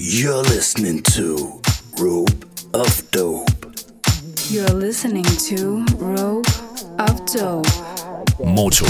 You're listening to Rope of Dope. You're listening to Rope of Dope. Mocho.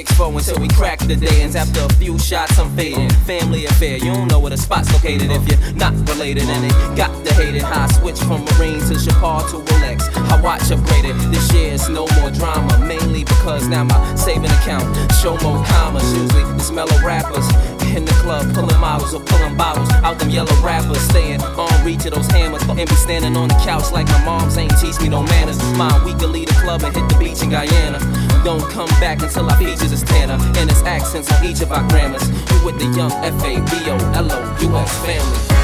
six four until we crack the day. And after a few shots, I'm fading. Family affair, you don't know where the spot's located if you're not related in it. Got the hated high switch from Marine to Chapar to Rolex. I watch upgraded. This it's no more drama, mainly because now my saving account show more commas. Usually it's mellow rappers in the club, pulling models or pulling bottles out them yellow rappers, staying on reach of those hammers, and be standing on the couch like my mom's ain't teach me no manners. Mine, we could leave the club and hit the beach in Guyana. Don't come back until our features is tanner. And it's accents on each of our grammars. You with the young F A B O L O U S family.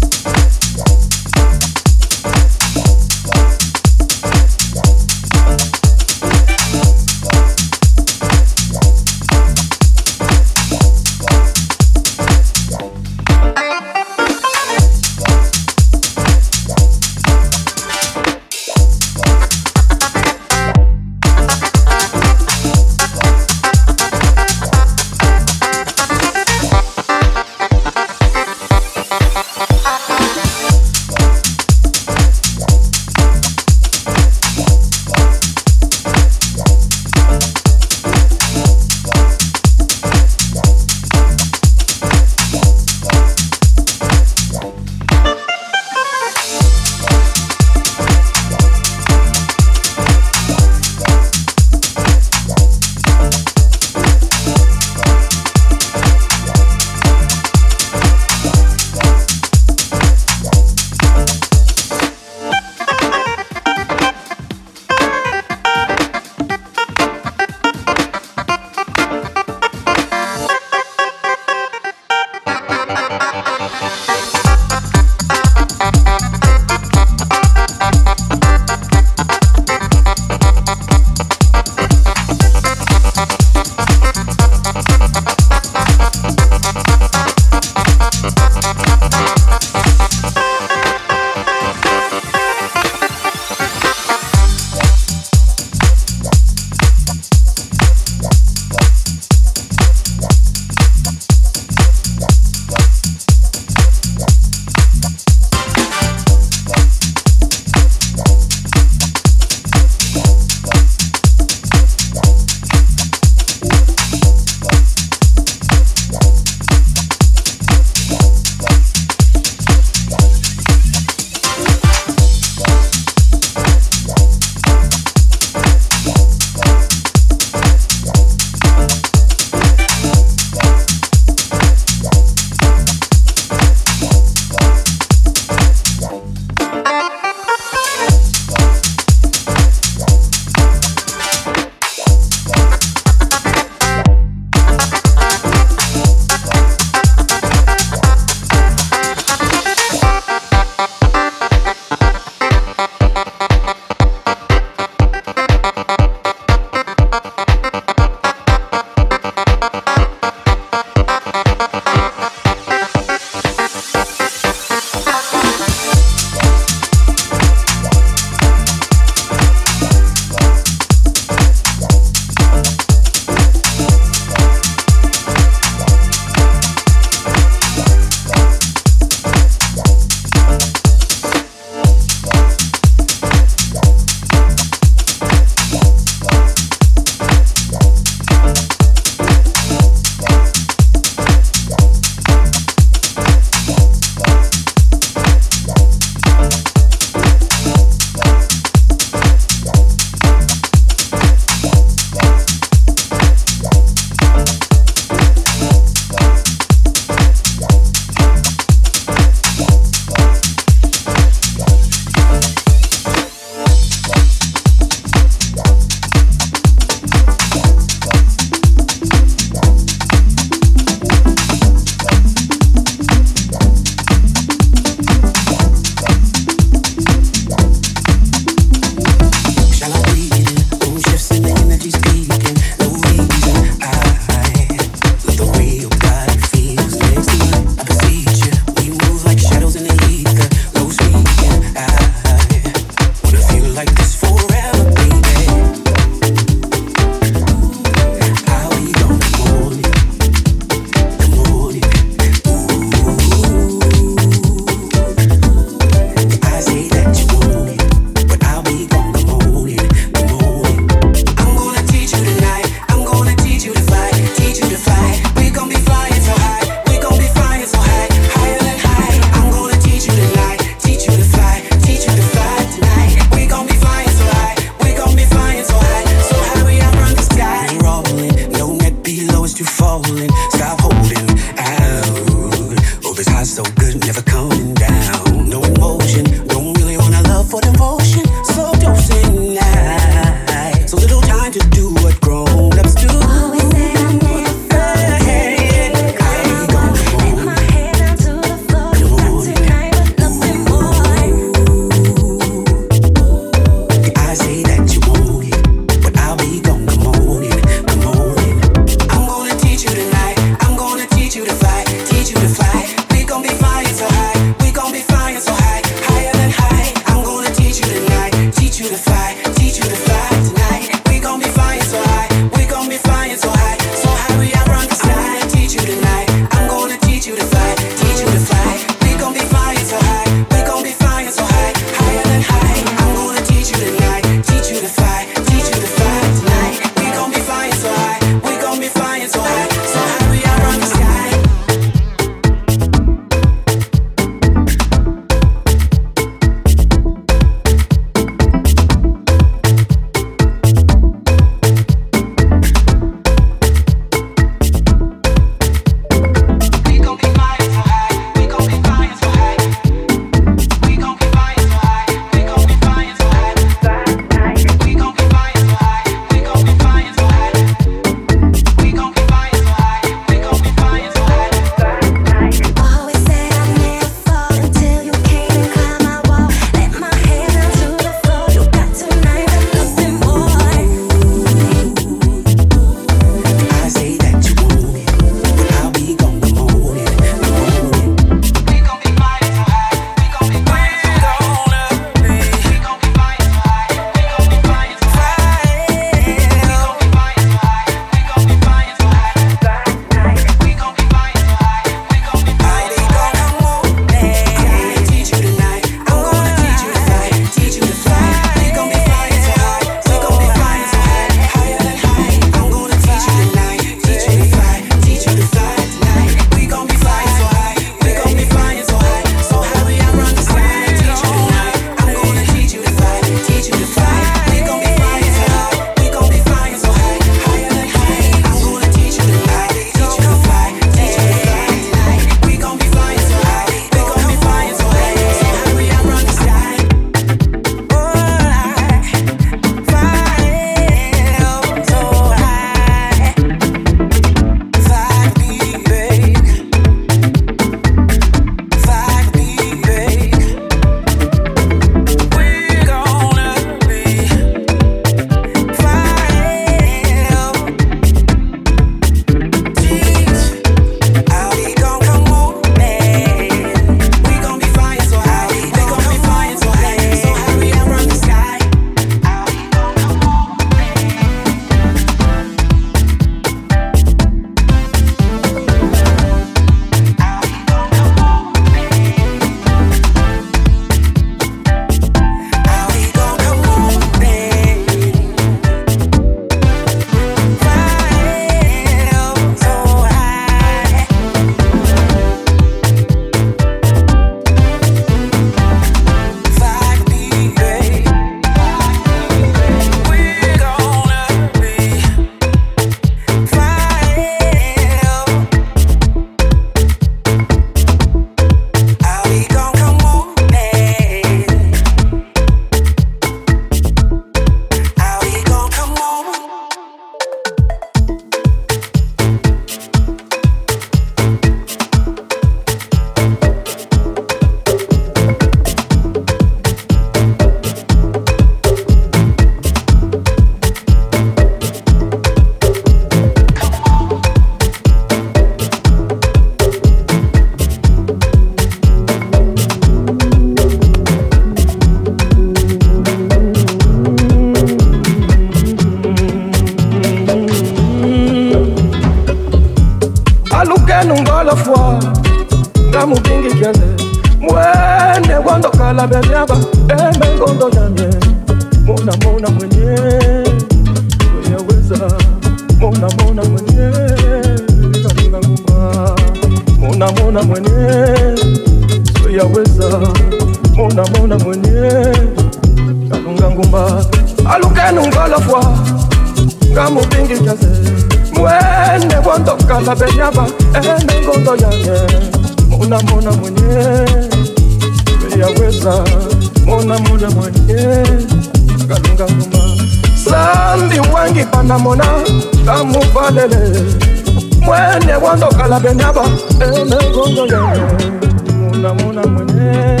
naba enegongoya eh, monamona mwenye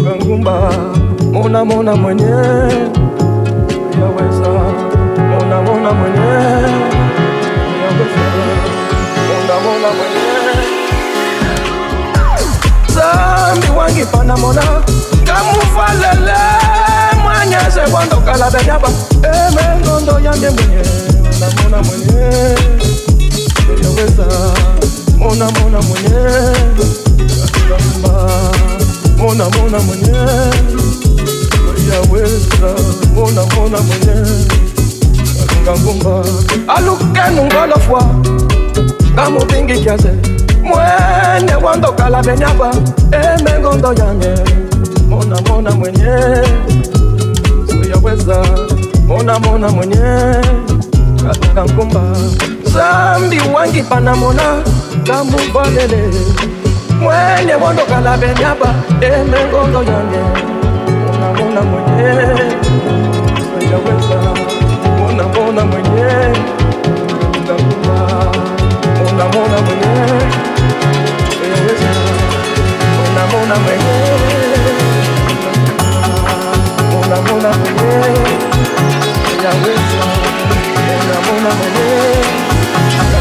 ngangumba monamona mwenye yaweza monamona mwenye yaweza monamona mwenye zambi wangi panamona ngamufalele mwanyeze kwandokala benyaba emengondo eh, yange mwenye monamona mwenye kopesa mona mona monyele mona mona monyele yaweza mona mona monyele ngangumba alukenu ngolofwa nga mobingi kiase mwene wondokala benyaba emengondo yange mona mona mwenye yaweza mona mona mwenye katunga nkumba nzambi wangi panamona namuvalele e mwenye bondokala benyaba emengondo yange monamona mwenye ayaweza monamona mwenye ndakuma monamona mwenye ayaweza monamona mwenye monamona mwenye ayaweza monamona mwenye